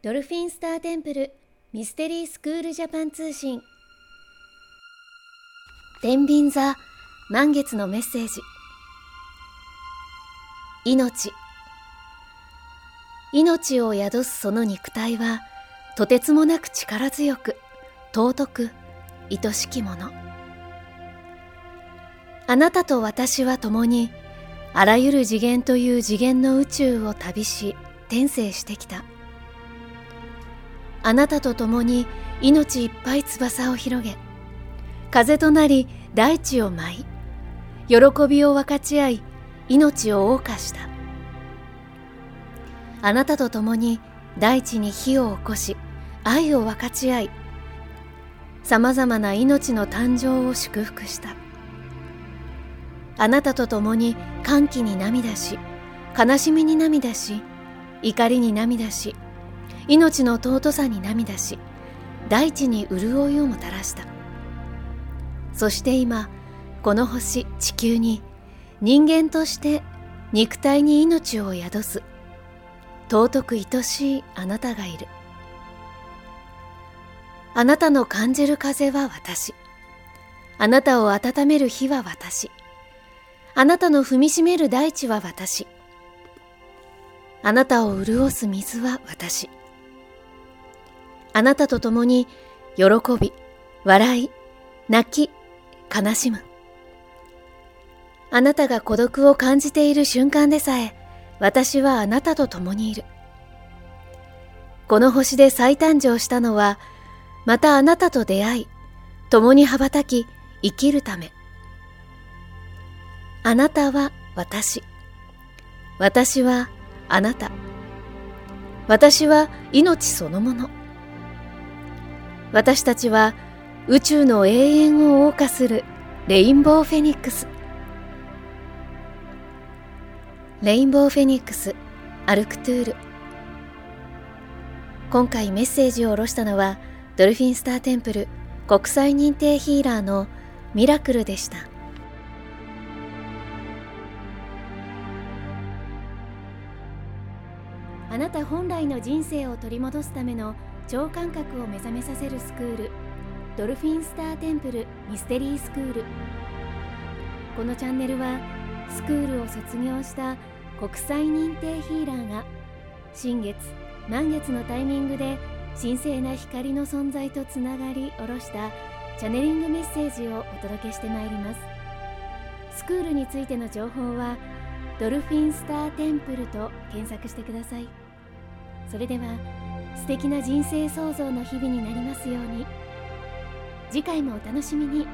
ドルフィンスターテンプルミステリースクールジャパン通信。天秤座満月のメッセージ。命。命を宿すその肉体はとてつもなく力強く尊く愛しきもの。あなたと私は共にあらゆる次元という次元の宇宙を旅し転生してきた。あなたと共に命いっぱい翼を広げ風となり大地を舞い喜びを分かち合い命を謳歌した。あなたと共に大地に火を起こし愛を分かち合いさまざまな命の誕生を祝福した。あなたと共に歓喜に涙し悲しみに涙し怒りに涙し命の尊さに涙し大地に潤いをもたらしたそして今この星地球に人間として肉体に命を宿す尊く愛しいあなたがいるあなたの感じる風は私あなたを温める火は私あなたの踏みしめる大地は私。あなたを潤す水は私。あなたと共に喜び、笑い、泣き、悲しむ。あなたが孤独を感じている瞬間でさえ、私はあなたと共にいる。この星で再誕生したのは、またあなたと出会い、共に羽ばたき、生きるため。あなたは私。私はあなた。私は命そのもの。私たちは宇宙の永遠を謳歌するレインボーフェニックス。レインボーフェニックス、アルクトゥール。今回メッセージを下ろしたのはドルフィンスターテンプル国際認定ヒーラーのミラクルでした。あなた本来の人生を取り戻すための超感覚を目覚めさせるスクールドルフィンスターテンプルミステリースクール。このチャンネルはスクールを卒業した国際認定ヒーラーが新月満月のタイミングで神聖な光の存在とつながり下ろしたチャネリングメッセージをお届けしてまいります。スクールについての情報はドルフィンスターテンプルと検索してください。それでは素敵な人生創造の日々になりますように。次回もお楽しみに。